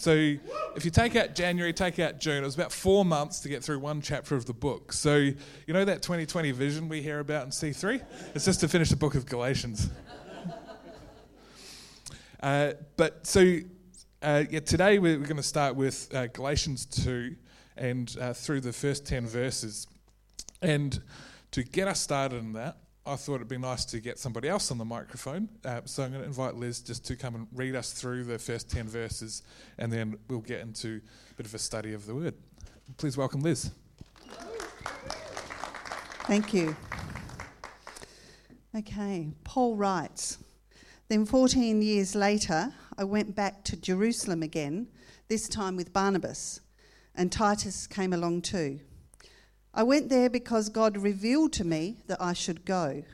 So if you take out January, take out June, it was about four months to get through one chapter of the book. So you know that 2020 vision we hear about in C3? It's just to finish the book of Galatians. Uh, but so uh, yeah, today we're, we're going to start with uh, Galatians 2 and uh, through the first 10 verses. And to get us started in that, I thought it'd be nice to get somebody else on the microphone. Uh, so I'm going to invite Liz just to come and read us through the first 10 verses, and then we'll get into a bit of a study of the word. Please welcome Liz. Thank you. Okay, Paul writes Then 14 years later, I went back to Jerusalem again, this time with Barnabas, and Titus came along too. I went there because God revealed to me that I should go.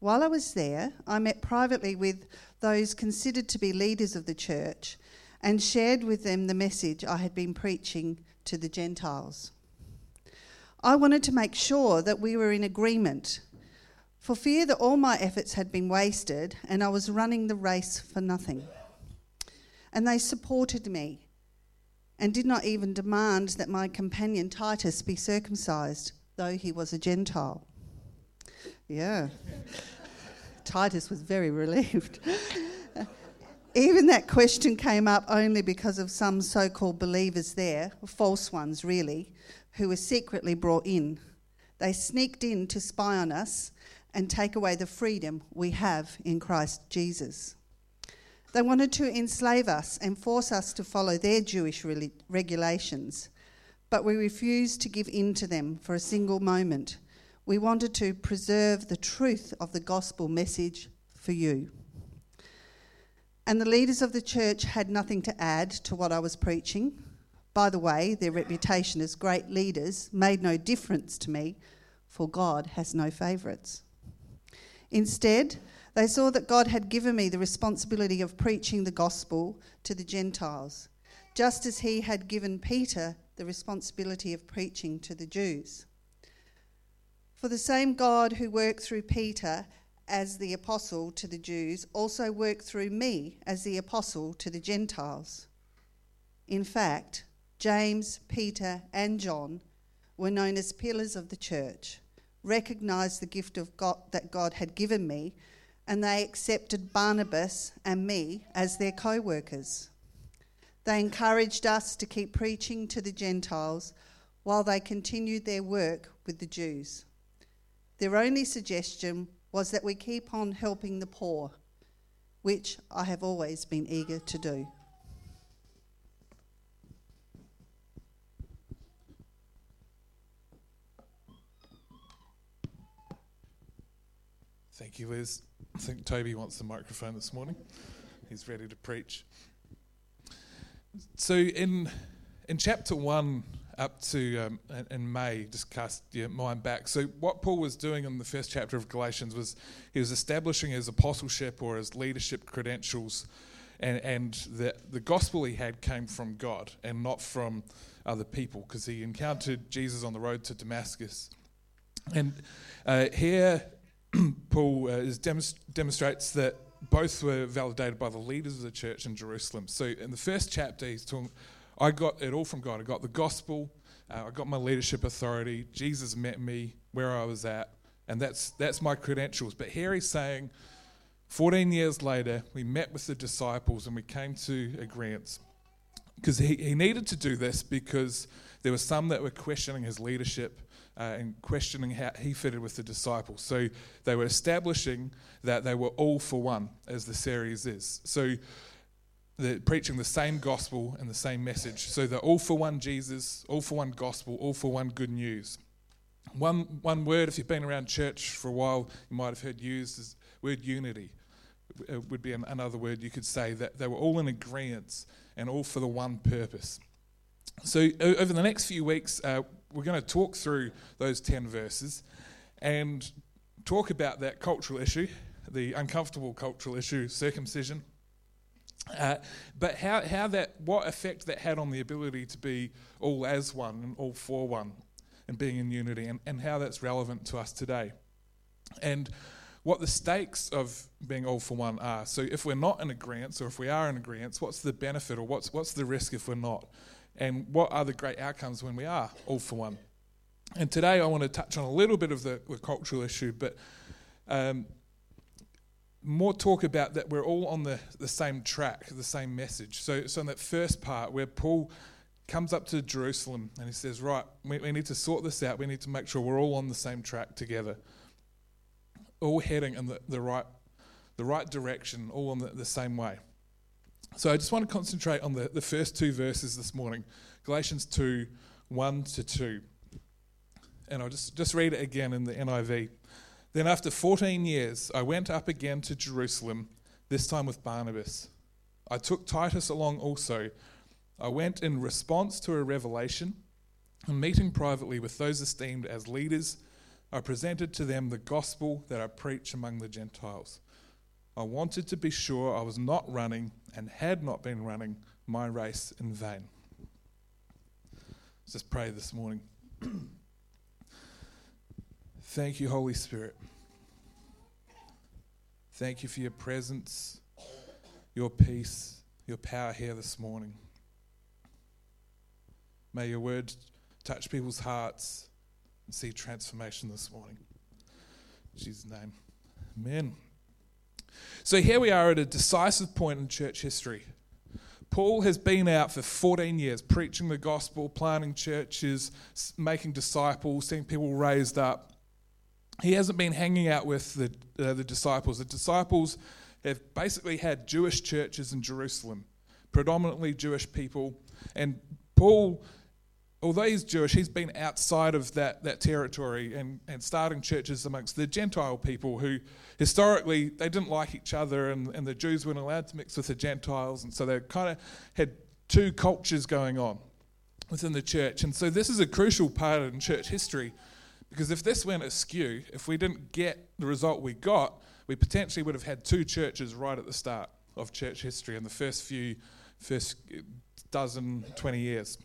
While I was there, I met privately with those considered to be leaders of the church and shared with them the message I had been preaching to the Gentiles. I wanted to make sure that we were in agreement, for fear that all my efforts had been wasted and I was running the race for nothing. And they supported me and did not even demand that my companion Titus be circumcised, though he was a Gentile. Yeah. Titus was very relieved. even that question came up only because of some so called believers there, false ones really, who were secretly brought in. They sneaked in to spy on us and take away the freedom we have in Christ Jesus. They wanted to enslave us and force us to follow their Jewish regulations, but we refused to give in to them for a single moment. We wanted to preserve the truth of the gospel message for you. And the leaders of the church had nothing to add to what I was preaching. By the way, their reputation as great leaders made no difference to me, for God has no favourites. Instead, they saw that God had given me the responsibility of preaching the gospel to the Gentiles, just as he had given Peter the responsibility of preaching to the Jews. For the same God who worked through Peter as the apostle to the Jews also worked through me as the apostle to the Gentiles. In fact, James, Peter, and John were known as pillars of the church, recognized the gift of God that God had given me and they accepted Barnabas and me as their co workers. They encouraged us to keep preaching to the Gentiles while they continued their work with the Jews. Their only suggestion was that we keep on helping the poor, which I have always been eager to do. Thank you, Liz. I think Toby wants the microphone this morning. He's ready to preach. So in in chapter one up to um, in May, just cast your mind back. So what Paul was doing in the first chapter of Galatians was he was establishing his apostleship or his leadership credentials, and and the the gospel he had came from God and not from other people because he encountered Jesus on the road to Damascus, and uh, here Paul uh, demonstrates that both were validated by the leaders of the church in Jerusalem. So in the first chapter, he's talking, I got it all from God. I got the gospel, uh, I got my leadership authority. Jesus met me where I was at, and that's, that's my credentials. But here he's saying, 14 years later, we met with the disciples and we came to agreement. Because he, he needed to do this because there were some that were questioning his leadership uh, and questioning how he fitted with the disciples. So they were establishing that they were all for one, as the series is. So they're preaching the same gospel and the same message. So they're all for one Jesus, all for one gospel, all for one good news. One, one word, if you've been around church for a while, you might have heard used is word unity. It would be another word you could say that they were all in agreement and all for the one purpose. So, over the next few weeks, uh, we're going to talk through those 10 verses and talk about that cultural issue, the uncomfortable cultural issue, circumcision. Uh, but how, how that, what effect that had on the ability to be all as one and all for one and being in unity, and, and how that's relevant to us today. And what the stakes of being all for one are. So if we're not in agreement, or if we are in agreement, what's the benefit or what's what's the risk if we're not? And what are the great outcomes when we are all for one? And today I want to touch on a little bit of the, the cultural issue, but um, more talk about that we're all on the, the same track, the same message. So, so in that first part where Paul comes up to Jerusalem and he says, Right, we, we need to sort this out. We need to make sure we're all on the same track together, all heading in the, the, right, the right direction, all in the, the same way. So I just want to concentrate on the, the first two verses this morning Galatians 2 1 to 2. And I'll just, just read it again in the NIV. Then, after 14 years, I went up again to Jerusalem, this time with Barnabas. I took Titus along also. I went in response to a revelation, and meeting privately with those esteemed as leaders, I presented to them the gospel that I preach among the Gentiles. I wanted to be sure I was not running and had not been running my race in vain. Let's just pray this morning. Thank you, Holy Spirit. Thank you for your presence, your peace, your power here this morning. May your word touch people's hearts and see transformation this morning. In Jesus' name. Amen. So here we are at a decisive point in church history. Paul has been out for 14 years preaching the gospel, planting churches, making disciples, seeing people raised up he hasn't been hanging out with the, uh, the disciples. The disciples have basically had Jewish churches in Jerusalem, predominantly Jewish people. And Paul, although he's Jewish, he's been outside of that, that territory and, and starting churches amongst the Gentile people who historically they didn't like each other and, and the Jews weren't allowed to mix with the Gentiles. And so they kind of had two cultures going on within the church. And so this is a crucial part in church history because if this went askew, if we didn't get the result we got, we potentially would have had two churches right at the start of church history in the first few, first dozen, 20 years.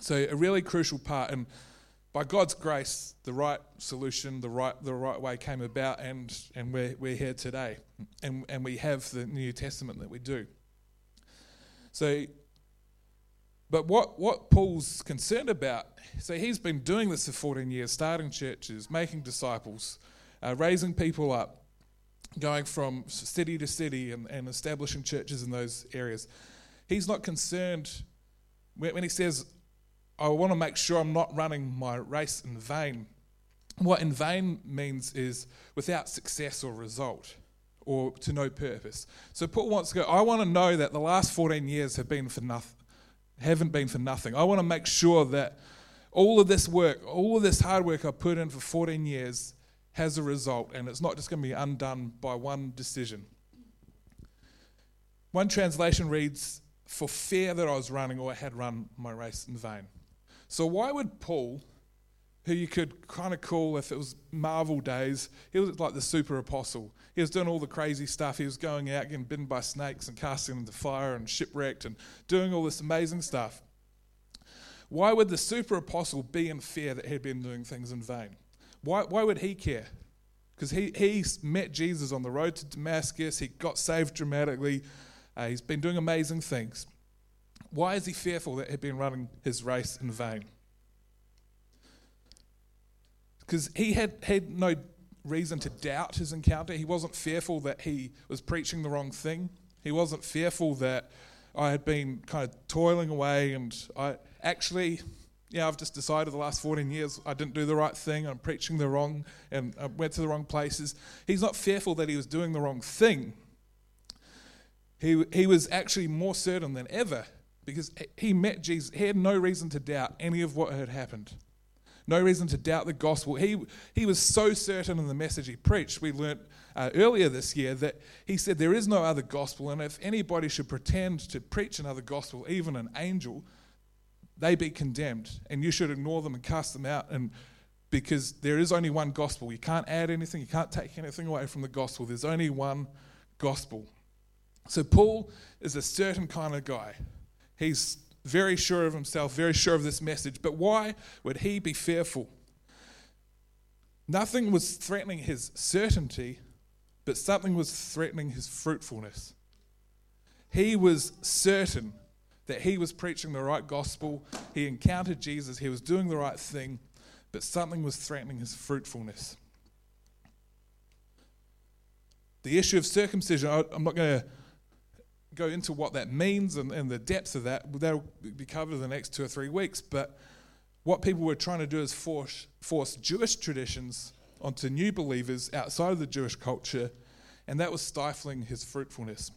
So a really crucial part, and by God's grace, the right solution, the right, the right way came about, and, and we're, we're here today. And, and we have the New Testament that we do. So but what, what Paul's concerned about, so he's been doing this for 14 years, starting churches, making disciples, uh, raising people up, going from city to city and, and establishing churches in those areas. He's not concerned when, when he says, I want to make sure I'm not running my race in vain. What in vain means is without success or result or to no purpose. So Paul wants to go, I want to know that the last 14 years have been for nothing haven't been for nothing. I want to make sure that all of this work, all of this hard work I put in for 14 years has a result and it's not just going to be undone by one decision. One translation reads, For fear that I was running or had run my race in vain. So, why would Paul who you could kind of call, if it was Marvel days, he was like the super apostle. He was doing all the crazy stuff. He was going out, getting bitten by snakes and casting into fire and shipwrecked and doing all this amazing stuff. Why would the super apostle be in fear that he'd been doing things in vain? Why, why would he care? Because he, he met Jesus on the road to Damascus. He got saved dramatically. Uh, he's been doing amazing things. Why is he fearful that he'd been running his race in vain? because he had, had no reason to doubt his encounter. He wasn't fearful that he was preaching the wrong thing. He wasn't fearful that I had been kind of toiling away and I actually, yeah, I've just decided the last 14 years I didn't do the right thing. I'm preaching the wrong and I went to the wrong places. He's not fearful that he was doing the wrong thing. He, he was actually more certain than ever because he met Jesus. He had no reason to doubt any of what had happened no reason to doubt the gospel. He, he was so certain in the message he preached. We learnt uh, earlier this year that he said there is no other gospel, and if anybody should pretend to preach another gospel, even an angel, they be condemned, and you should ignore them and cast them out. And because there is only one gospel, you can't add anything, you can't take anything away from the gospel. There's only one gospel. So Paul is a certain kind of guy. He's very sure of himself, very sure of this message. But why would he be fearful? Nothing was threatening his certainty. but something was threatening his fruitfulness. He was certain that he was preaching the right gospel, he encountered Jesus, he was doing the right thing, but something was threatening his fruitfulness. The issue of circumcision, I'm not going to go into what that means and, and the depth of that. That'll be covered in the next two or three weeks. But what people were trying to do is force, force Jewish traditions onto new believers outside of the Jewish culture, and that was stifling his fruitfulness.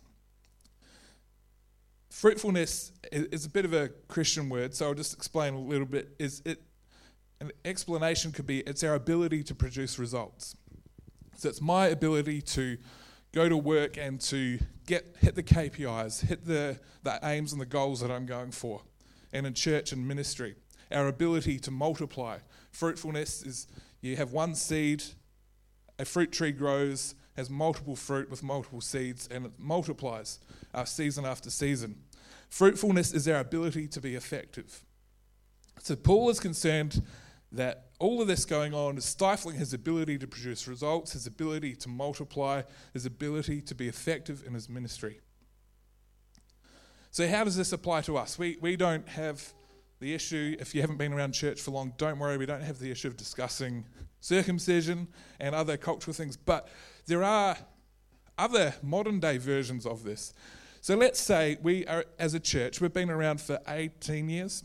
Fruitfulness is a bit of a Christian word, so I'll just explain a little bit. Is it an explanation could be it's our ability to produce results. So it's my ability to go to work and to get hit the KPIs, hit the, the aims and the goals that I'm going for. And in church and ministry, our ability to multiply. Fruitfulness is you have one seed, a fruit tree grows, has multiple fruit with multiple seeds, and it multiplies uh, season after season. Fruitfulness is our ability to be effective. So Paul is concerned that all of this going on is stifling his ability to produce results, his ability to multiply, his ability to be effective in his ministry. So, how does this apply to us? We, we don't have the issue, if you haven't been around church for long, don't worry, we don't have the issue of discussing circumcision and other cultural things, but there are other modern day versions of this. So, let's say we are, as a church, we've been around for 18 years.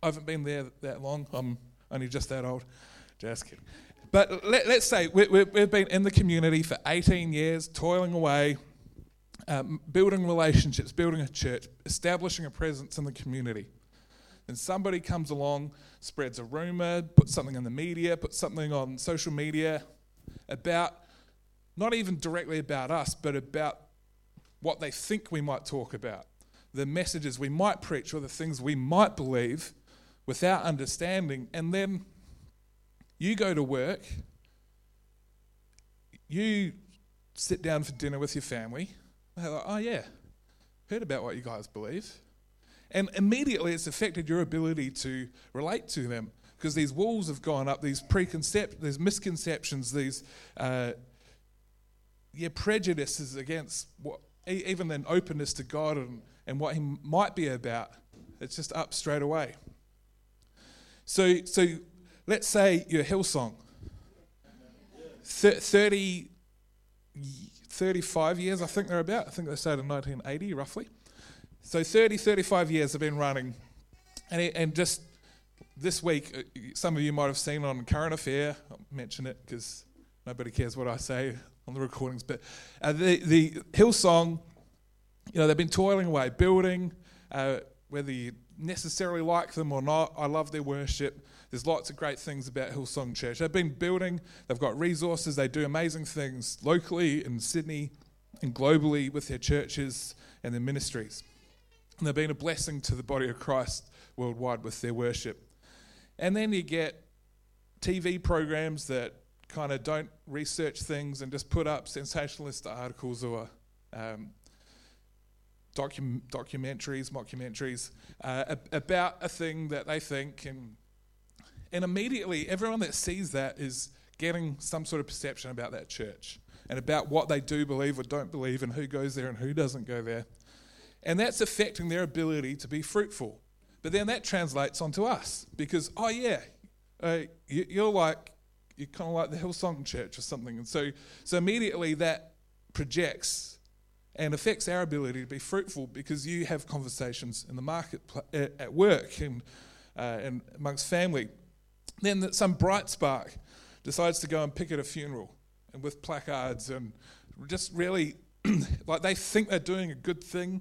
I haven't been there that long. I'm only just that old. Just kidding. But let, us say we, we've been in the community for 18 years, toiling away, um, building relationships, building a church, establishing a presence in the community. And somebody comes along, spreads a rumor, puts something in the media, puts something on social media about, not even directly about us, but about what they think we might talk about, the messages we might preach, or the things we might believe without understanding, and then you go to work, you sit down for dinner with your family, they're like, oh yeah, heard about what you guys believe. And immediately it's affected your ability to relate to them because these walls have gone up, these preconcept, these misconceptions, these uh, yeah, prejudices against what, even an openness to God and, and what He might be about. It's just up straight away. So, so let's say you're Hillsong. 30, 35 years, I think they're about. I think they started in 1980, roughly. So 30, 35 years have been running. And, and just this week, uh, some of you might have seen on Current Affair, I'll mention it because nobody cares what I say on the recordings, but uh, the, the Hillsong, you know, they've been toiling away, building, uh, whether you necessarily like them or not. I love their worship. There's lots of great things about Hillsong Church. They've been building, they've got resources, they do amazing things locally in Sydney and globally with their churches and their ministries. And they've been a blessing to the body of Christ worldwide with their worship. And then you get TV programs that kind of don't research things and just put up sensationalist articles or um, docu- documentaries, mockumentaries uh, about a thing that they think, and and immediately everyone that sees that is getting some sort of perception about that church and about what they do believe or don't believe, and who goes there and who doesn't go there, and that's affecting their ability to be fruitful. But then that translates onto us because oh yeah, uh, you, you're like you're kind of like the Hillsong Church or something, and so so immediately that projects and affects our ability to be fruitful because you have conversations in the market, at work, and, uh, and amongst family. Then that some bright spark decides to go and pick at a funeral and with placards and just really like they think they're doing a good thing,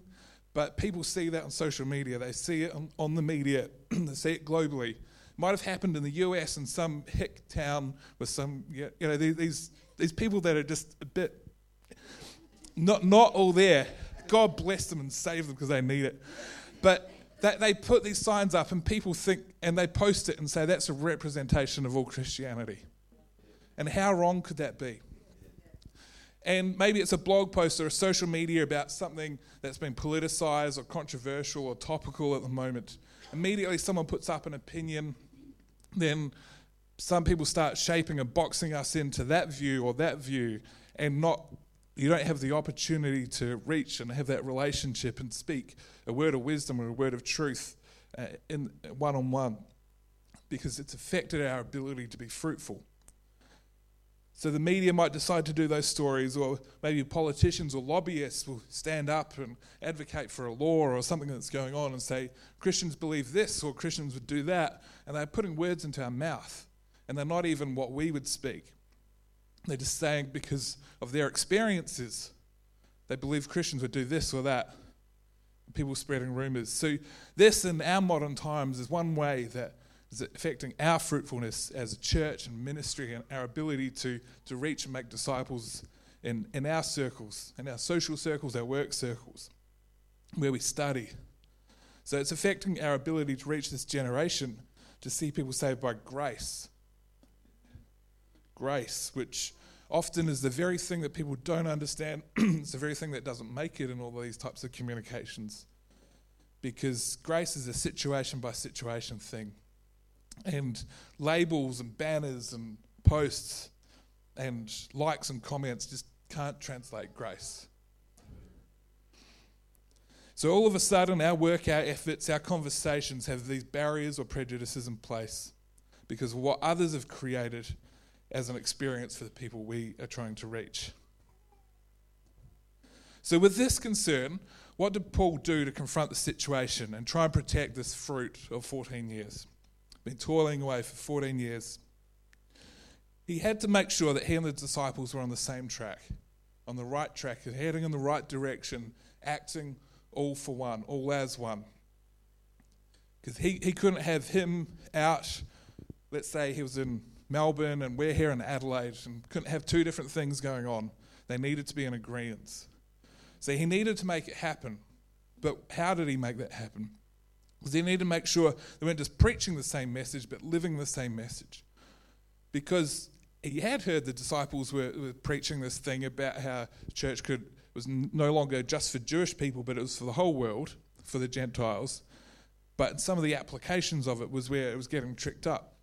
but people see that on social media. They see it on, on the media. they see it globally. It might have happened in the US in some hick town with some you know these these people that are just a bit not, not all there. God bless them and save them because they need it. But that they put these signs up and people think, and they post it and say that's a representation of all Christianity. And how wrong could that be? And maybe it's a blog post or a social media about something that's been politicized or controversial or topical at the moment. Immediately, someone puts up an opinion, then some people start shaping and boxing us into that view or that view and not you don't have the opportunity to reach and have that relationship and speak a word of wisdom or a word of truth uh, in one on one because it's affected our ability to be fruitful. So the media might decide to do those stories, or maybe politicians or lobbyists will stand up and advocate for a law or something that's going on and say, Christians believe this or Christians would do that. And they're putting words into our mouth, and they're not even what we would speak. They're just saying because of their experiences, they believe Christians would do this or that. People spreading rumors. So, this in our modern times is one way that is affecting our fruitfulness as a church and ministry and our ability to, to reach and make disciples in, in our circles, in our social circles, our work circles, where we study. So, it's affecting our ability to reach this generation to see people saved by grace grace, which often is the very thing that people don't understand. it's the very thing that doesn't make it in all these types of communications. Because grace is a situation by situation thing. And labels and banners and posts and likes and comments just can't translate grace. So all of a sudden, our work, our efforts, our conversations have these barriers or prejudices in place because what others have created as an experience for the people we are trying to reach. So, with this concern, what did Paul do to confront the situation and try and protect this fruit of 14 years? Been toiling away for 14 years. He had to make sure that he and the disciples were on the same track, on the right track, heading in the right direction, acting all for one, all as one. Because he, he couldn't have him out, let's say he was in Melbourne and we're here in Adelaide and couldn't have two different things going on. They needed to be in agreement. So he needed to make it happen. But how did he make that happen? Because he needed to make sure they weren't just preaching the same message, but living the same message. Because he had heard the disciples were, were preaching this thing about how church could was no longer just for Jewish people, but it was for the whole world, for the Gentiles. But some of the applications of it was where it was getting tricked up.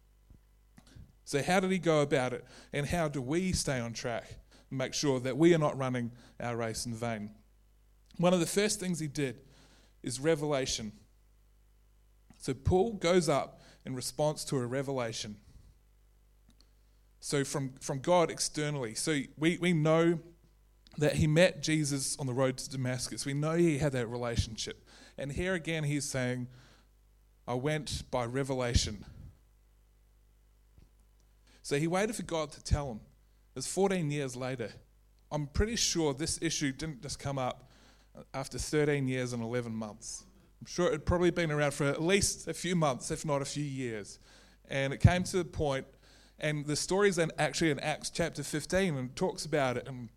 So, how did he go about it? And how do we stay on track and make sure that we are not running our race in vain? One of the first things he did is revelation. So, Paul goes up in response to a revelation. So, from, from God externally. So, we, we know that he met Jesus on the road to Damascus. We know he had that relationship. And here again, he's saying, I went by revelation. So he waited for God to tell him. It was 14 years later. I'm pretty sure this issue didn't just come up after 13 years and 11 months. I'm sure it had probably been around for at least a few months, if not a few years. And it came to the point, and the story is actually in Acts chapter 15 and talks about it. And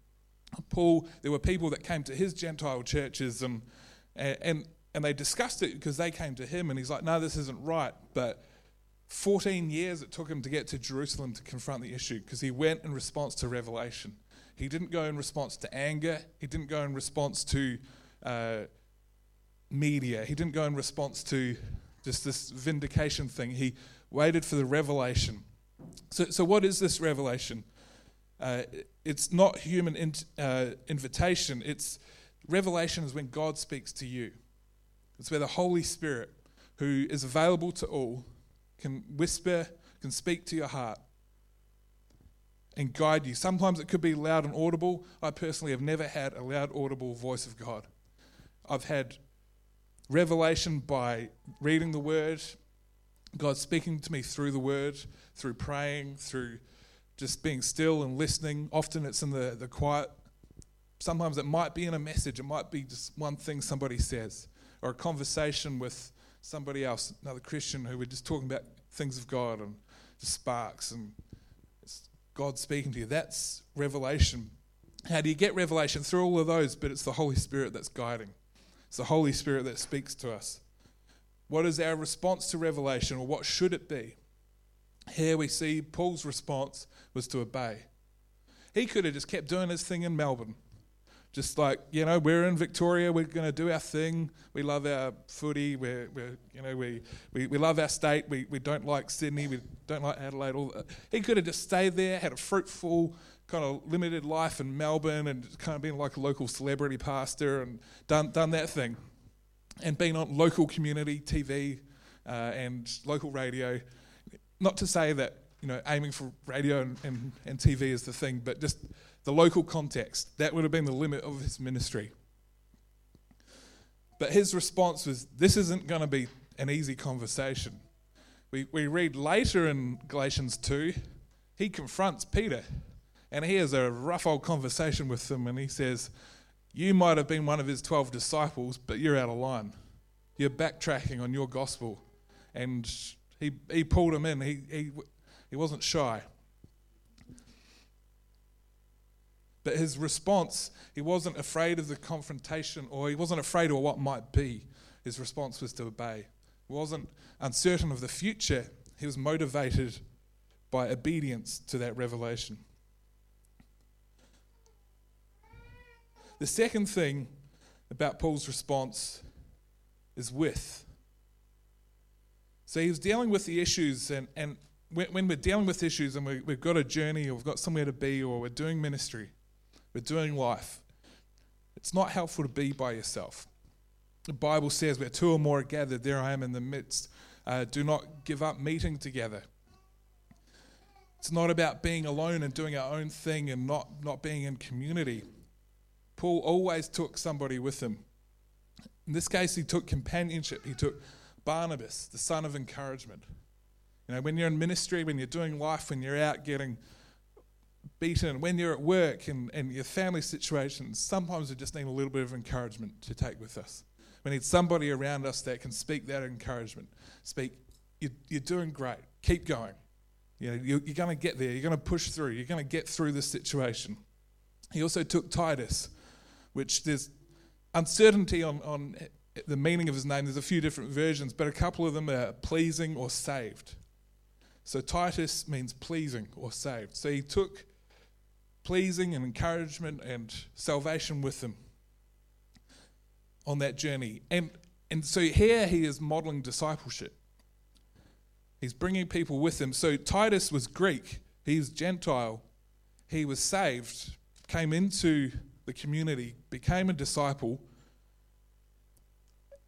Paul, there were people that came to his Gentile churches and, and, and they discussed it because they came to him, and he's like, no, this isn't right. But 14 years it took him to get to Jerusalem to confront the issue because he went in response to revelation. He didn't go in response to anger. He didn't go in response to uh, media. He didn't go in response to just this vindication thing. He waited for the revelation. So, so what is this revelation? Uh, it's not human in, uh, invitation. It's revelation is when God speaks to you. It's where the Holy Spirit, who is available to all, can whisper, can speak to your heart and guide you. Sometimes it could be loud and audible. I personally have never had a loud, audible voice of God. I've had revelation by reading the Word, God speaking to me through the Word, through praying, through just being still and listening. Often it's in the, the quiet. Sometimes it might be in a message, it might be just one thing somebody says, or a conversation with somebody else, another Christian, who were just talking about things of God and sparks and God speaking to you. That's revelation. How do you get revelation? Through all of those, but it's the Holy Spirit that's guiding. It's the Holy Spirit that speaks to us. What is our response to revelation, or what should it be? Here we see Paul's response was to obey. He could have just kept doing his thing in Melbourne, Just like, you know, we're in Victoria, we're going to do our thing. We love our footy, we're, we're you know, we, we, we love our state. We, we don't like Sydney, we don't like Adelaide. All that. He could have just stayed there, had a fruitful, kind of limited life in Melbourne and kind of been like a local celebrity pastor and done, done that thing. And been on local community TV uh, and local radio. Not to say that, you know, aiming for radio and, and, and TV is the thing, but just the local context. That would have been the limit of his ministry. But his response was this isn't going to be an easy conversation. We, we read later in Galatians 2, he confronts Peter and he has a rough old conversation with him and he says, You might have been one of his 12 disciples, but you're out of line. You're backtracking on your gospel. And he, he pulled him in, he, he, he wasn't shy. But his response, he wasn't afraid of the confrontation or he wasn't afraid of what might be. His response was to obey. He wasn't uncertain of the future, he was motivated by obedience to that revelation. The second thing about Paul's response is with. So he was dealing with the issues, and, and when, when we're dealing with issues and we, we've got a journey or we've got somewhere to be or we're doing ministry, we're doing life. It's not helpful to be by yourself. The Bible says, where two or more are gathered, there I am in the midst. Uh, do not give up meeting together. It's not about being alone and doing our own thing and not, not being in community. Paul always took somebody with him. In this case, he took companionship. He took Barnabas, the son of encouragement. You know, when you're in ministry, when you're doing life, when you're out getting beaten, when you're at work and, and your family situations, sometimes we just need a little bit of encouragement to take with us. We need somebody around us that can speak that encouragement. Speak, you're, you're doing great. Keep going. You know, you're, you're going to get there. You're going to push through. You're going to get through this situation. He also took Titus, which there's uncertainty on, on the meaning of his name. There's a few different versions, but a couple of them are pleasing or saved. So Titus means pleasing or saved. So he took pleasing and encouragement and salvation with him on that journey. And, and so here he is modeling discipleship. He's bringing people with him. So Titus was Greek, he's Gentile. He was saved, came into the community, became a disciple.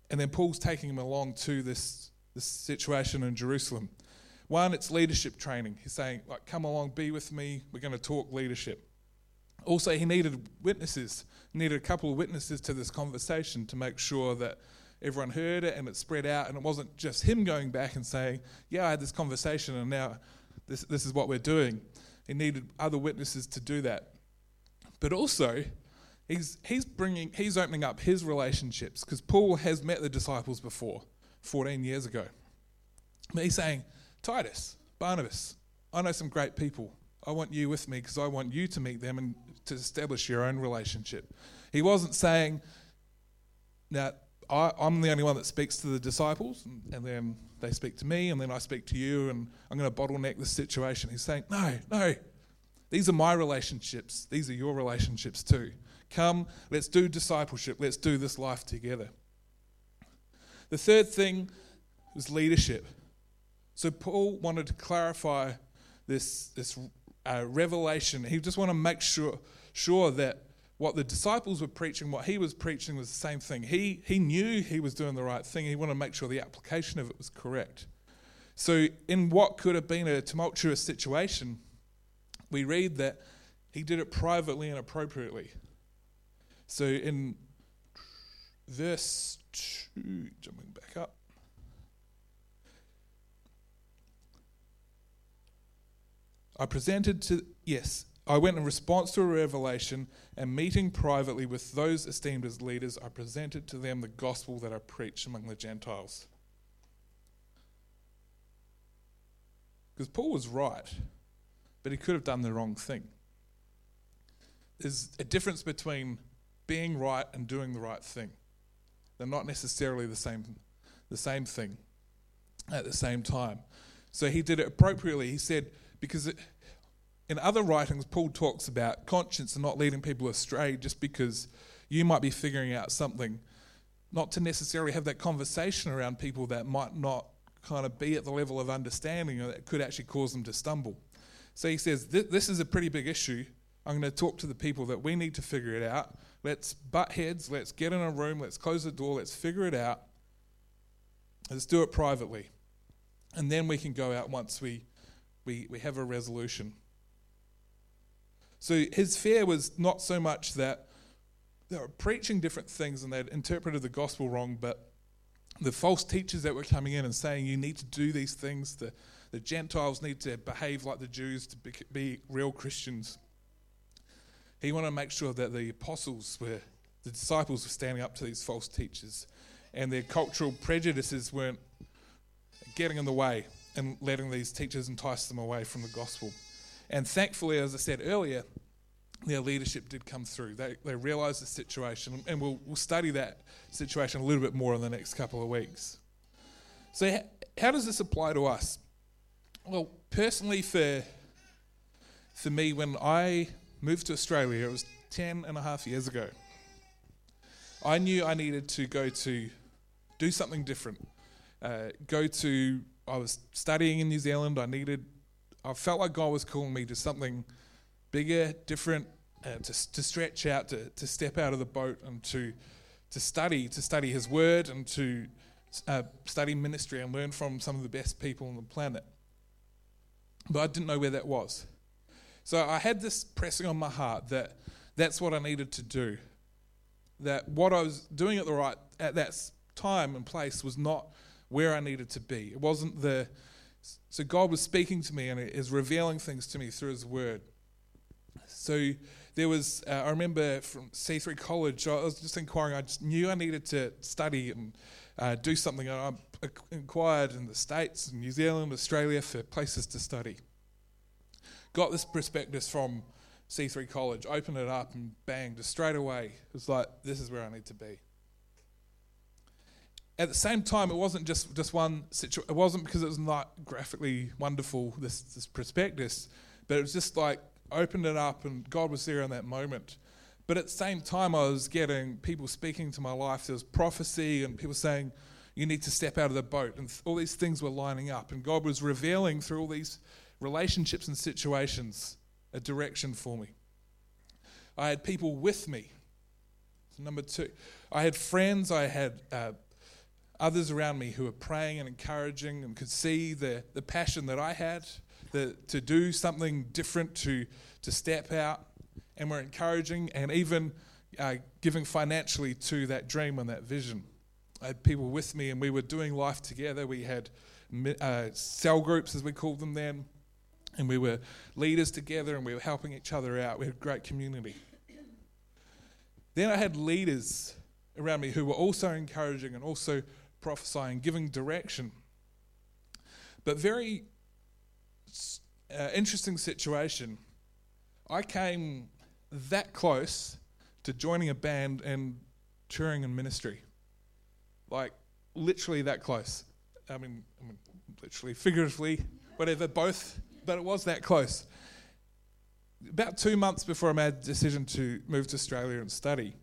And then Paul's taking him along to this, this situation in Jerusalem. One, it's leadership training. He's saying, like, come along, be with me. We're going to talk leadership. Also, he needed witnesses. He needed a couple of witnesses to this conversation to make sure that everyone heard it and it spread out, and it wasn't just him going back and saying, "Yeah, I had this conversation, and now this this is what we're doing." He needed other witnesses to do that. But also, he's he's bringing he's opening up his relationships because Paul has met the disciples before, 14 years ago. But he's saying, Titus, Barnabas, I know some great people. I want you with me because I want you to meet them and to establish your own relationship. He wasn't saying, now, I, am the only one that speaks to the disciples, and, and, then they speak to me, and then I speak to you, and I'm going to bottleneck the situation. He's saying, no, no, these are my relationships. These are your relationships too. Come, let's do discipleship. Let's do this life together. The third thing was leadership. So Paul wanted to clarify this, this uh, revelation. He just wanted to make sure, sure that what the disciples were preaching, what he was preaching was the same thing. He, he knew he was doing the right thing. He wanted to make sure the application of it was correct. So, in what could have been a tumultuous situation, we read that he did it privately and appropriately. So, in verse 2, jumping back up. I presented to, yes, I went in response to a revelation and meeting privately with those esteemed as leaders, I presented to them the gospel that I preach among the Gentiles. Because Paul was right, but he could have done the wrong thing. There's a difference between being right and doing the right thing. They're not necessarily the same, the same thing at the same time. So he did it appropriately. He said, because it, in other writings, Paul talks about conscience and not leading people astray just because you might be figuring out something, not to necessarily have that conversation around people that might not kind of be at the level of understanding or that could actually cause them to stumble. So he says, This is a pretty big issue. I'm going to talk to the people that we need to figure it out. Let's butt heads, let's get in a room, let's close the door, let's figure it out. Let's do it privately. And then we can go out once we, we, we have a resolution. So his fear was not so much that they were preaching different things and they'd interpreted the gospel wrong, but the false teachers that were coming in and saying you need to do these things, the, the Gentiles need to behave like the Jews to be, be real Christians. He wanted to make sure that the apostles were, the disciples were standing up to these false teachers and their cultural prejudices weren't getting in the way and letting these teachers entice them away from the gospel. And thankfully, as I said earlier, their leadership did come through. They, they realised the situation, and we'll, we'll study that situation a little bit more in the next couple of weeks. So, how does this apply to us? Well, personally, for, for me, when I moved to Australia, it was 10 and a half years ago. I knew I needed to go to do something different. Uh, go to, I was studying in New Zealand. I needed, I felt like God was calling me to something bigger, different, uh, to, to stretch out, to, to step out of the boat and to, to study, to study His Word and to uh, study ministry and learn from some of the best people on the planet. But I didn't know where that was. So I had this pressing on my heart that that's what I needed to do. That what I was doing at the right at that time and place was not where I needed to be. It wasn't the so God was speaking to me and is revealing things to me through His Word. So there was, uh, I remember from C3 College, I was just inquiring, I just knew I needed to study and uh, do something. I inquired in the States, New Zealand, Australia for places to study. Got this prospectus from C3 College, opened it up, and bang, just straight away, it was like, this is where I need to be. At the same time, it wasn't just, just one situation, it wasn't because it was not graphically wonderful, this, this prospectus, but it was just like opened it up and God was there in that moment. But at the same time, I was getting people speaking to my life. There was prophecy and people saying, You need to step out of the boat. And all these things were lining up. And God was revealing through all these relationships and situations a direction for me. I had people with me. Number two, I had friends, I had uh, others around me who were praying and encouraging and could see the, the passion that I had the, to do something different, to, to step out, and we're encouraging and even uh, giving financially to that dream and that vision. I had people with me, and we were doing life together. We had uh, cell groups, as we called them then, and we were leaders together, and we were helping each other out. We had a great community. Then I had leaders around me who were also encouraging and also prophesying, giving direction. But very uh, interesting situation. I came that close to joining a band and touring in ministry. Like, literally that close. I mean, I mean literally, figuratively, whatever, both, but it was that close. About two months before I made the decision to move to Australia and study,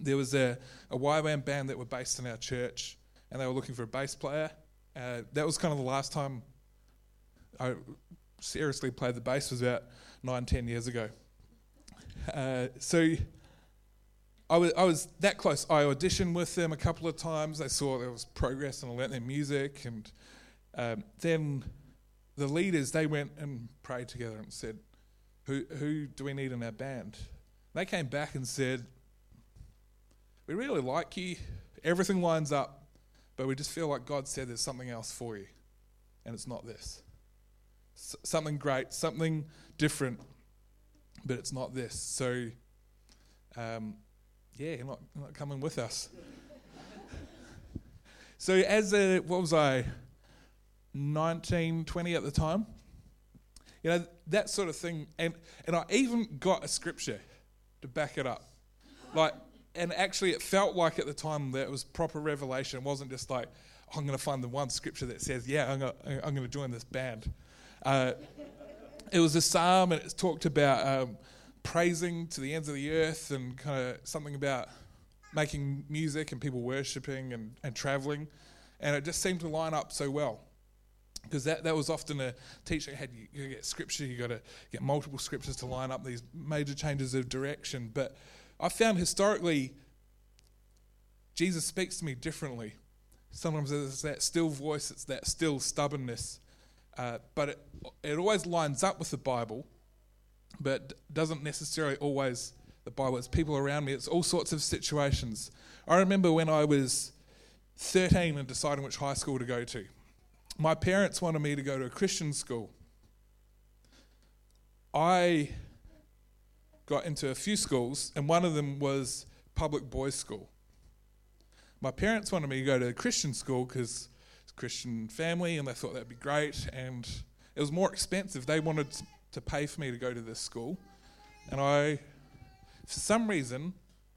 there was a, a YWAM band that were based in our church, and they were looking for a bass player. Uh, that was kind of the last time I seriously played the bass was about nine, ten years ago. Uh, so I was, I was that close. I auditioned with them a couple of times. They saw there was progress and I learnt their music. And um, then the leaders, they went and prayed together and said, who, who do we need in our band? They came back and said, We really like you. Everything lines up, but we just feel like God said there's something else for you, and it's not this something great, something different, but it's not this. So, um, yeah, you're not, you're not coming with us. so, as a, what was I, 19, 20 at the time? You know, that sort of thing. And, and I even got a scripture to back it up. Like, and actually, it felt like at the time that it was proper revelation. It wasn't just like, oh, I'm going to find the one scripture that says, yeah, I'm going to, join this band. Uh, it was a psalm and it talked about um, praising to the ends of the earth and kind of something about making music and people worshipping and, and traveling. And it just seemed to line up so well. Because that, that was often a teaching had you, you get scripture, you got to get multiple scriptures to line up these major changes of direction. But I found historically, Jesus speaks to me differently. Sometimes it's that still voice, it's that still stubbornness. Uh, but it, it always lines up with the Bible, but doesn't necessarily always the Bible. It's people around me. It's all sorts of situations. I remember when I was 13 and deciding which high school to go to. My parents wanted me to go to a Christian school. I got into a few schools, and one of them was public boys' school. My parents wanted me to go to a Christian school because it's a Christian family, and they thought that'd be great. And it was more expensive. They wanted to pay for me to go to this school, and I for some reason,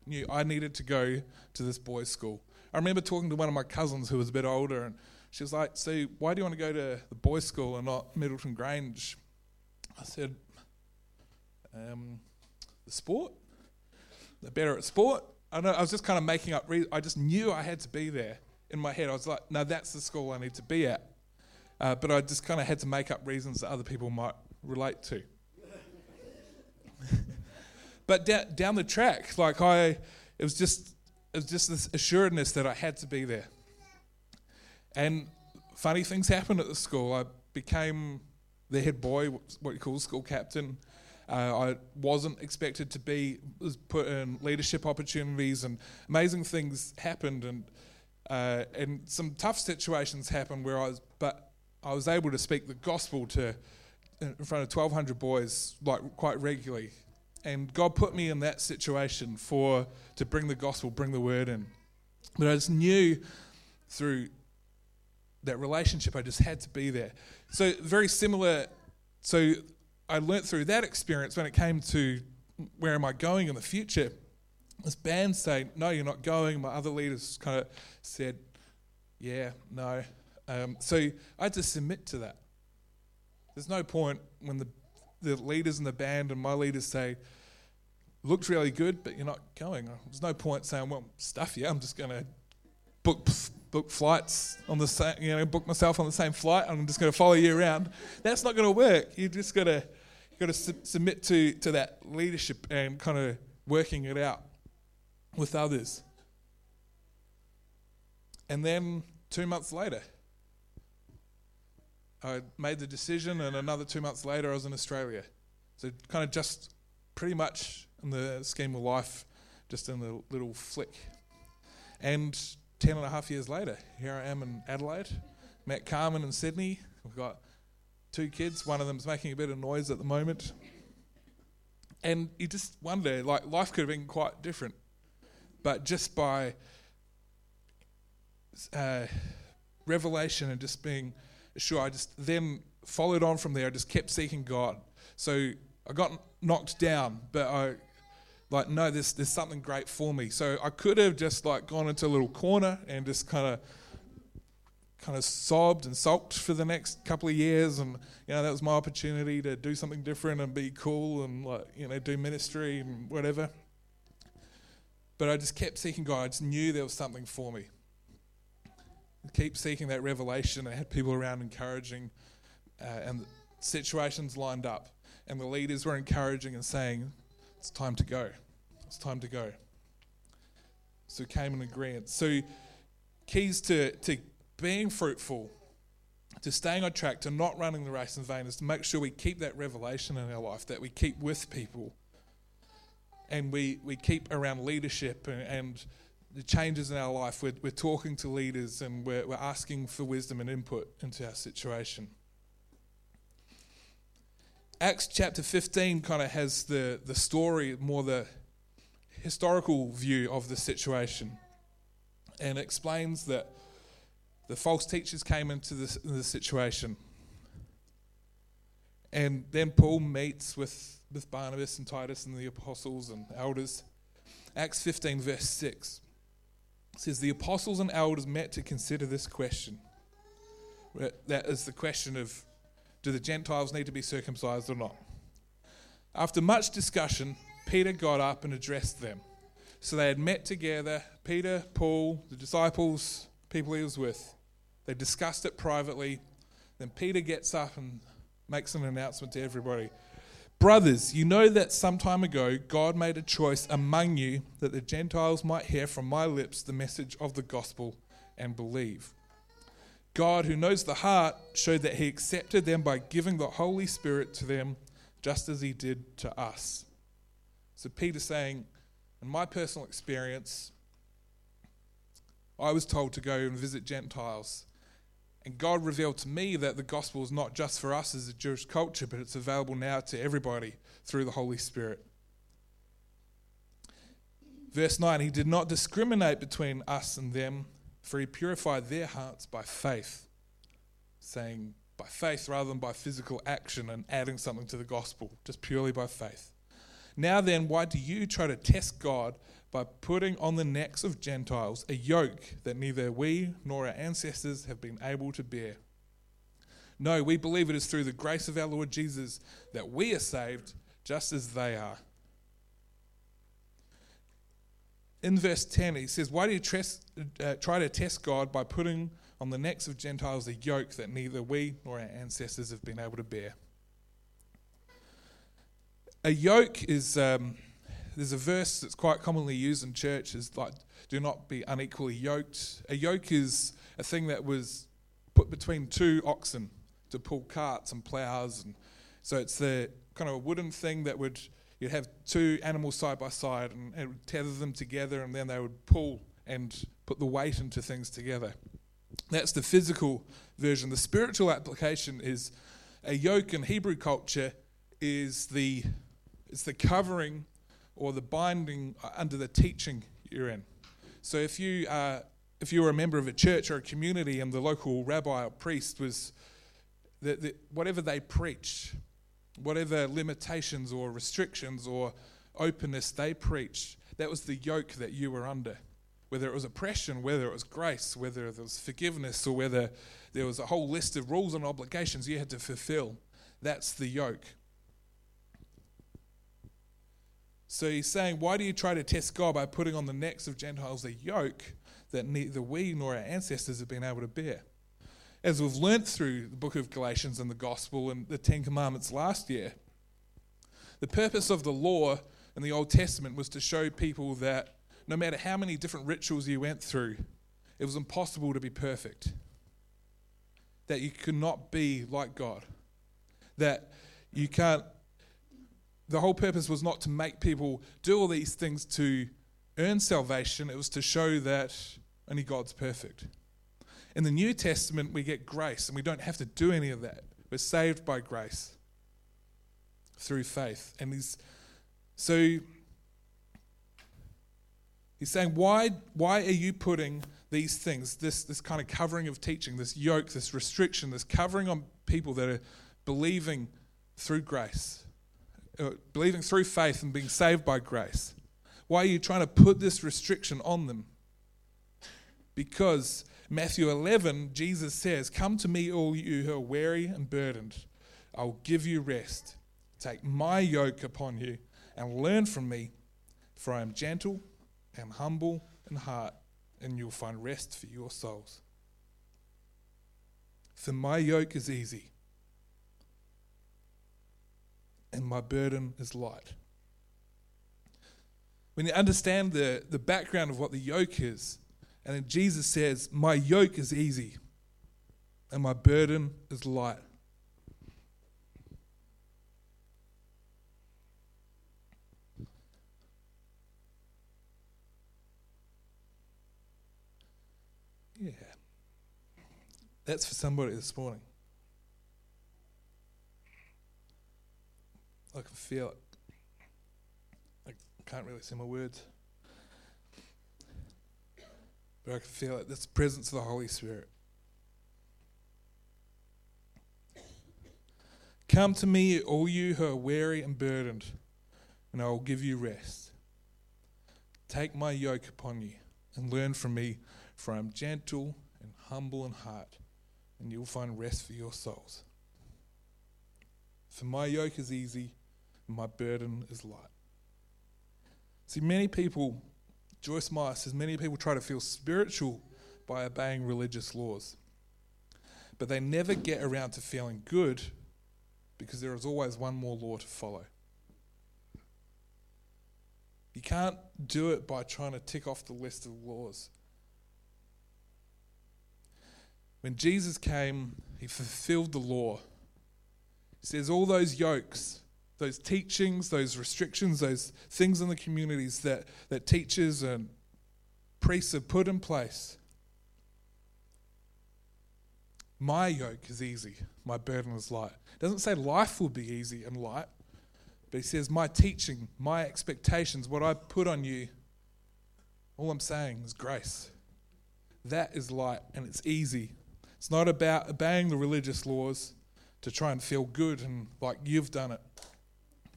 knew I needed to go to this boys' school. I remember talking to one of my cousins who was a bit older, and she was like, So, why do you want to go to the boys' school and not Middleton Grange? I said, um, sport? They're better at sport. I, know, I was just kind of making up, re- I just knew I had to be there in my head. I was like, No, that's the school I need to be at. Uh, but I just kind of had to make up reasons that other people might relate to. But da- down the track, like I, it was just, it was just this assuredness that I had to be there. And funny things happened at the school. I became the head boy, what you call school captain. Uh, I wasn't expected to be was put in leadership opportunities, and amazing things happened, and uh, and some tough situations happened where I was, but I was able to speak the gospel to in front of 1,200 boys like quite regularly, and God put me in that situation for to bring the gospel, bring the word in. But I just knew through that relationship, I just had to be there. So very similar. So I learnt through that experience when it came to where am I going in the future. This band saying, "No, you're not going." My other leaders kind of said, "Yeah, no." Um, so I had to submit to that. There's no point when the the leaders in the band and my leaders say, looked really good, but you're not going. There's no point saying, well, stuff you. I'm just going to book book flights on the same, you know, book myself on the same flight. And I'm just going to follow you around. That's not going to work. You just got to got to su- submit to to that leadership and kind of working it out with others. And then two months later, I made the decision, and another two months later, I was in Australia. So, kind of just pretty much in the scheme of life, just in the little flick. And ten and a half years later, here I am in Adelaide. Met Carmen in Sydney. We've got two kids. One of them's making a bit of noise at the moment. And you just wonder, like, life could have been quite different. But just by uh, revelation and just being sure, I just then followed on from there. I just kept seeking God. So I got knocked down, but I like no, there's there's something great for me. So I could have just like gone into a little corner and just kind of kind of sobbed and sulked for the next couple of years and you know that was my opportunity to do something different and be cool and like you know do ministry and whatever but i just kept seeking god i just knew there was something for me keep seeking that revelation. I had people around encouraging, uh, and situations lined up, and the leaders were encouraging and saying, "It's time to go. It's time to go." So came in agreement. So keys to to being fruitful, to staying on track, to not running the race in vain, is to make sure we keep that revelation in our life, that we keep with people, and we we keep around leadership and, and the changes in our life. We're, we're talking to leaders and we're, we're asking for wisdom and input into our situation. Acts chapter 15 kind of has the, the story, more the historical view of the situation, and explains that the false teachers came into the, situation. And then Paul meets with, with Barnabas and Titus and the apostles and elders. Acts 15, verse 6 says the apostles and elders met to consider this question. That is the question of Do the Gentiles need to be circumcised or not? After much discussion, Peter got up and addressed them. So they had met together, Peter, Paul, the disciples, people he was with. They discussed it privately. Then Peter gets up and makes an announcement to everybody. Brothers, you know that some time ago God made a choice among you that the Gentiles might hear from my lips the message of the gospel and believe. God, who knows the heart, showed that He accepted them by giving the Holy Spirit to them, just as He did to us. So, Peter's saying, in my personal experience, I was told to go and visit Gentiles. And God revealed to me that the gospel is not just for us as a Jewish culture, but it's available now to everybody through the Holy Spirit. Verse 9 He did not discriminate between us and them for he purified their hearts by faith, saying by faith rather than by physical action and adding something to the gospel, just purely by faith. Now then, why do you try to test God by putting on the necks of Gentiles a yoke that neither we nor our ancestors have been able to bear? No, we believe it is through the grace of our Lord Jesus that we are saved, just as they are in verse 10, he says, Why do you uh, try to test God by putting on the necks of Gentiles a yoke that neither we nor our ancestors have been able to bear? A yoke is, um, there's a verse that's quite commonly used in church, is like, do not be unequally yoked. A yoke is a thing that was put between two oxen to pull carts and plows. And so it's the kind of a wooden thing that would you'd have two animals side by side and, and tether them together, and then they would pull and put the weight into things together. That's the physical version. The spiritual application is a yoke in Hebrew culture is the it's the covering or the binding under the teaching you're in. So if you are if you were a member of a church or a community and the local rabbi or priest was the, the, whatever they preach whatever limitations or restrictions or openness they preached, that was the yoke that you were under. Whether it was oppression, whether it was grace, whether there was forgiveness, or whether there was a whole list of rules and obligations you had to fulfill, that's the yoke. So he's saying, Why do you try to test God by putting on the necks of Gentiles a yoke that neither we nor our ancestors have been able to bear? As we've learnt through the book of Galatians and the gospel and the Ten Commandments last year, the purpose of the law in the Old Testament was to show people that no matter how many different rituals you went through, it was impossible to be perfect. That you could not be like God. That you can't. The whole purpose was not to make people do all these things to earn salvation, it was to show that only God's perfect. In the New Testament, we get grace, and we don't have to do any of that. We're saved by grace through faith. And he's so he's saying, why, why are you putting these things, this, this kind of covering of teaching, this yoke, this restriction, this covering on people that are believing through grace, uh, believing through faith and being saved by grace? Why are you trying to put this restriction on them? Because Matthew 11, Jesus says, Come to me, all you who are weary and burdened. I will give you rest. Take my yoke upon you and learn from me, for I am gentle and humble in heart, and you'll find rest for your souls. For my yoke is easy, and my burden is light. When you understand the, the background of what the yoke is, and then Jesus says, My yoke is easy and my burden is light. Yeah. That's for somebody this morning. I can feel it. I can't really see my words. But I can feel it. This presence of the Holy Spirit. Come to me, all you who are weary and burdened, and I will give you rest. Take my yoke upon you and learn from me, for I am gentle and humble in heart, and you'll find rest for your souls. For my yoke is easy and my burden is light. See, many people, Joyce Meyer says, many people try to feel spiritual by obeying religious laws. But they never get around to feeling good because there is always one more law to follow. You can't do it by trying to tick off the list of laws. When Jesus came, he fulfilled the law. He says, All those yokes, those teachings, those restrictions, those things in the communities that, that teachers and priests have put in place. My yoke is easy, my burden is light. It doesn't say life will be easy and light, but he says, My teaching, my expectations, what I put on you, all I'm saying is grace. That is light and it's easy. It's not about obeying the religious laws to try and feel good and like you've done it.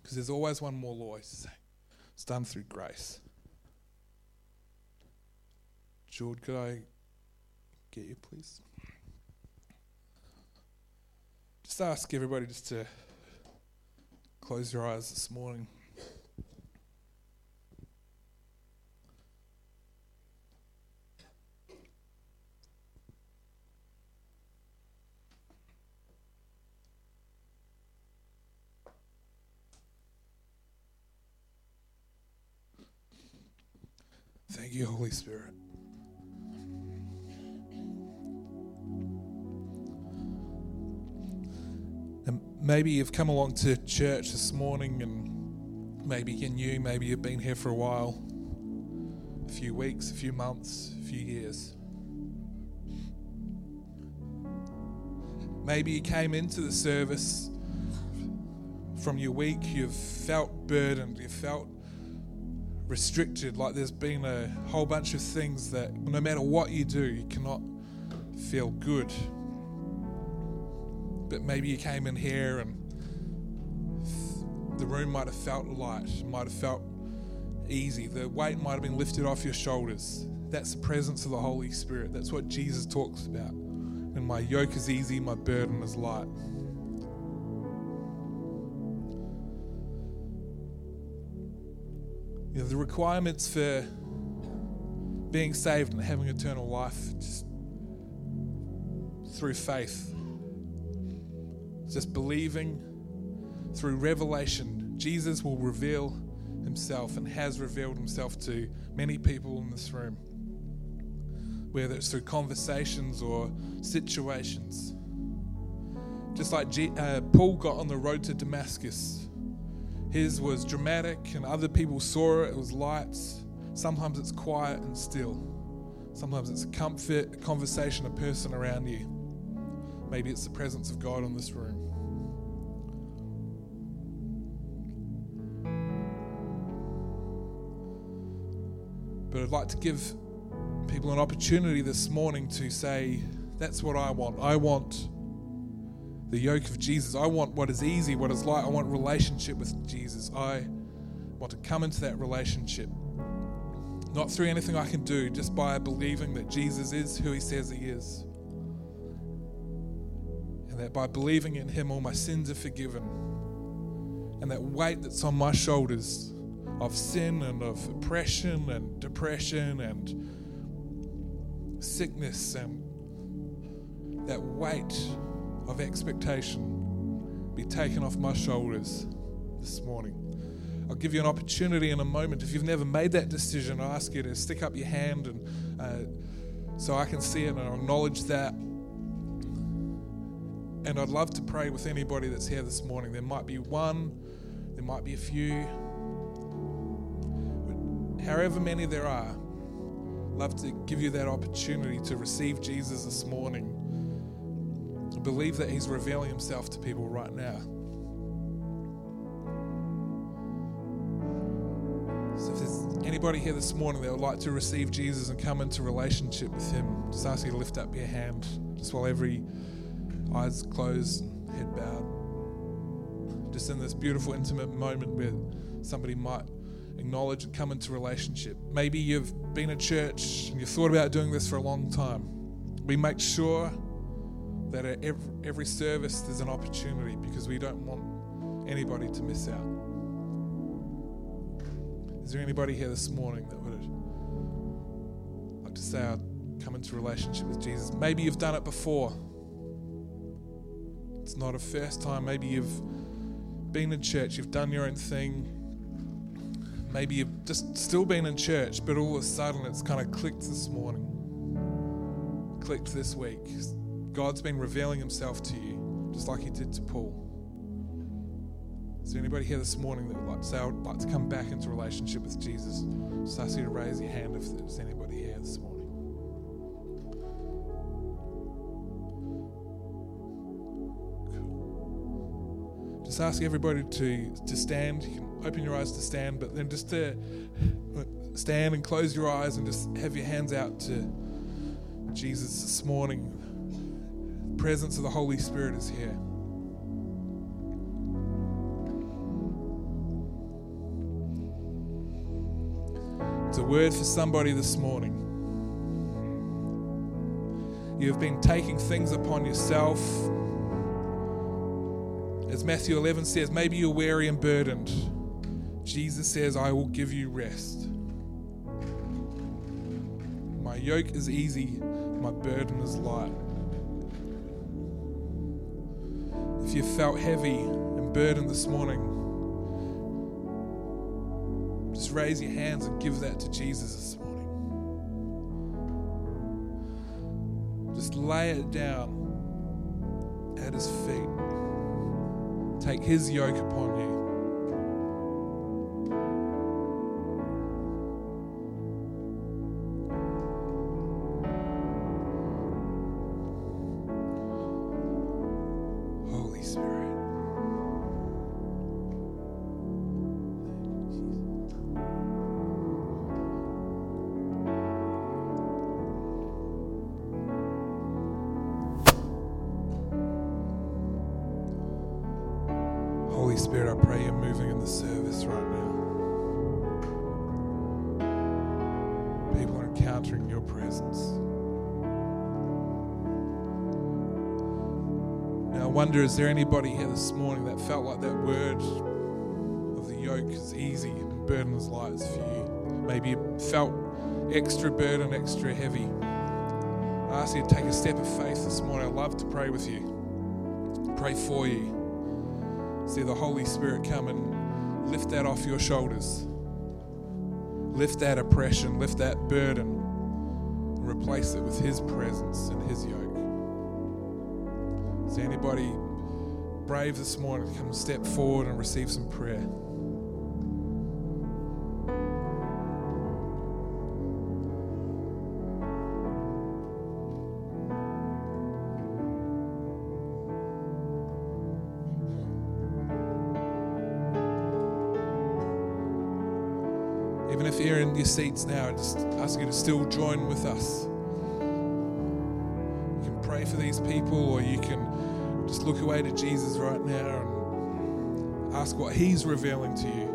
Because there's always one more law. It's done through grace. George, could I get you, please? Just ask everybody just to close your eyes this morning. Thank you, Holy Spirit. And maybe you've come along to church this morning and maybe you're new, maybe you've been here for a while, a few weeks, a few months, a few years. Maybe you came into the service from your week, you've felt burdened, You've felt restricted, like there's been a whole bunch of things that no matter what you do, you cannot feel good. But maybe you came in here and the room might have felt light, might have felt easy. The weight might have been lifted off your shoulders. That's the presence of the Holy Spirit. That's what Jesus talks about. And my yoke is easy, my burden is light. The requirements for being saved and having eternal life just through faith, just believing through revelation. Jesus will reveal himself and has revealed himself to many people in this room, whether it's through conversations or situations. Just like G- uh, Paul got on the road to Damascus his was dramatic, and other people saw it. It was lights. Sometimes it's quiet and still. Sometimes it's a comfort, a conversation, a person around you. Maybe it's the presence of God in this room. But I'd like to give people an opportunity this morning to say, That's what I want. I want the yoke of Jesus. I want what is easy, what is light. I want relationship with Jesus. I want to come into that relationship. Not through anything I can do, just by believing that Jesus is who he says he is. And that by believing in him, all my sins are forgiven. And that weight that's on my shoulders of sin and of oppression and depression and sickness and that weight of expectation be taken off my shoulders this morning. I'll give you an opportunity in a moment. If you've never made that decision, I ask you to stick up your hand and uh, so I can see it and acknowledge that. And I'd love to pray with anybody that's here this morning. There might be one, there might be a few. But however many there are, I'd love to give you that opportunity to receive Jesus this morning believe that He's revealing Himself to people right now. So if there's anybody here this morning that would like to receive Jesus and come into relationship with Him, just ask you to lift up your hand just while every eyes closed head bowed. Just in this beautiful, intimate moment where somebody might acknowledge and come into relationship. Maybe you've been at church and you've thought about doing this for a long time. We make sure that at every, every service there's an opportunity because we don't want anybody to miss out. Is there anybody here this morning that would like to say, I'd come into relationship with Jesus? Maybe you've done it before. It's not a first time. Maybe you've been in church, you've done your own thing. Maybe you've just still been in church, but all of a sudden it's kind of clicked this morning, clicked this week. God's been revealing himself to you, just like he did to Paul. Is there anybody here this morning that would like to say, I would like to come back into relationship with Jesus? Just ask you to raise your hand if there's anybody here this morning. Just ask everybody to, to stand. You can open your eyes to stand, but then just to stand and close your eyes and just have your hands out to Jesus this morning. Presence of the Holy Spirit is here. It's a word for somebody this morning. You've been taking things upon yourself. As Matthew 11 says, maybe you're weary and burdened. Jesus says, I will give you rest. My yoke is easy, my burden is light. If you felt heavy and burdened this morning, just raise your hands and give that to Jesus this morning. Just lay it down at his feet. Take his yoke upon you. Wonder is there anybody here this morning that felt like that word of the yoke is easy and burden is light for you? Maybe you felt extra burden, extra heavy. I ask you to take a step of faith this morning. I'd love to pray with you, pray for you. See the Holy Spirit come and lift that off your shoulders. Lift that oppression, lift that burden, and replace it with His presence and His yoke. Is anybody brave this morning to come step forward and receive some prayer? Even if you're in your seats now, I just ask you to still join with us. You can pray for these people, or you can just look away to Jesus right now and ask what He's revealing to you.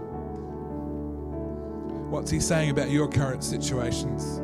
What's He saying about your current situations?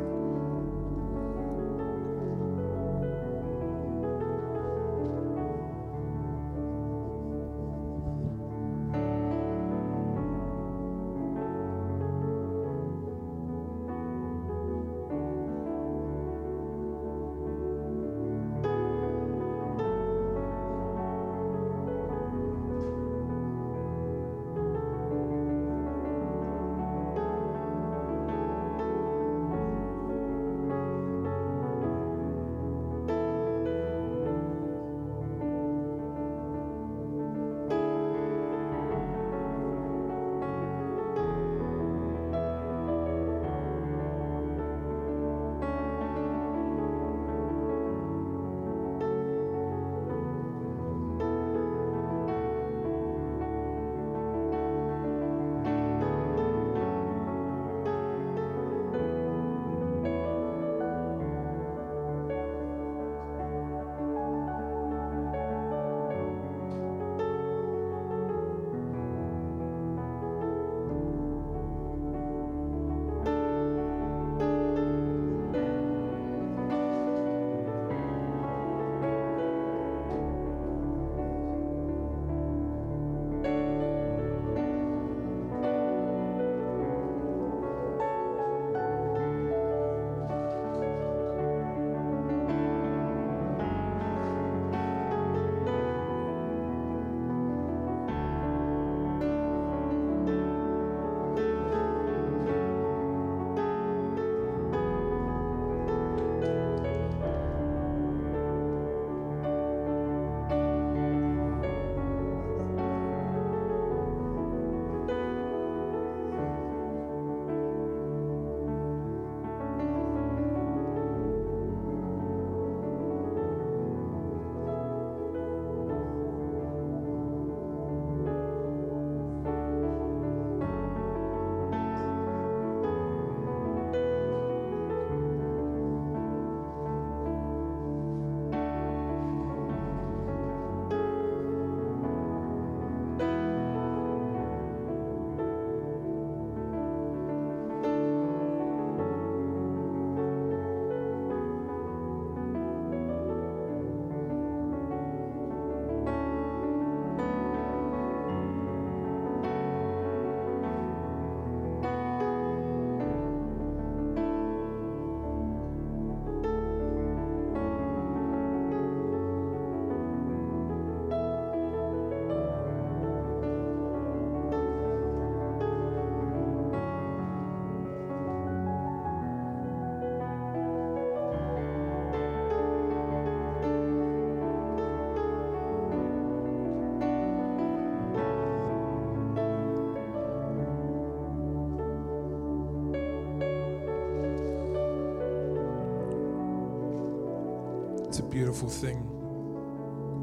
Beautiful thing.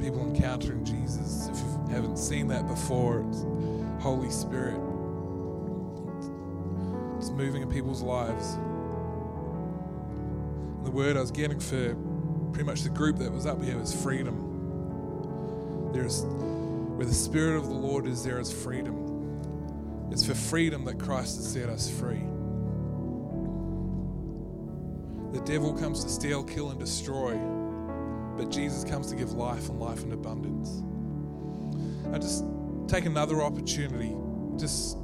People encountering Jesus. If you haven't seen that before, Holy Spirit. It's moving in people's lives. And the word I was getting for pretty much the group that was up here was freedom. There's where the Spirit of the Lord is, there is freedom. It's for freedom that Christ has set us free. The devil comes to steal, kill, and destroy, but Jesus comes to give life and life in abundance. I just take another opportunity. Just,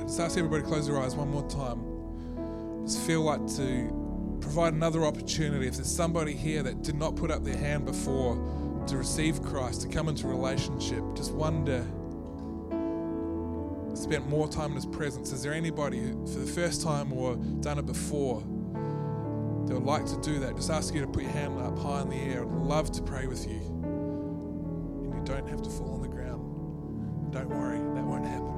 just ask everybody to close their eyes one more time. Just feel like to provide another opportunity. If there's somebody here that did not put up their hand before to receive Christ, to come into relationship, just wonder spent more time in His presence. Is there anybody who, for the first time or done it before that would like to do that? Just ask you to put your hand up high in the air. I'd love to pray with you. And you don't have to fall on the ground. Don't worry, that won't happen.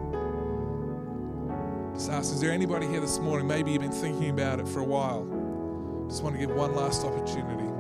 Just ask, is there anybody here this morning? Maybe you've been thinking about it for a while. Just want to give one last opportunity.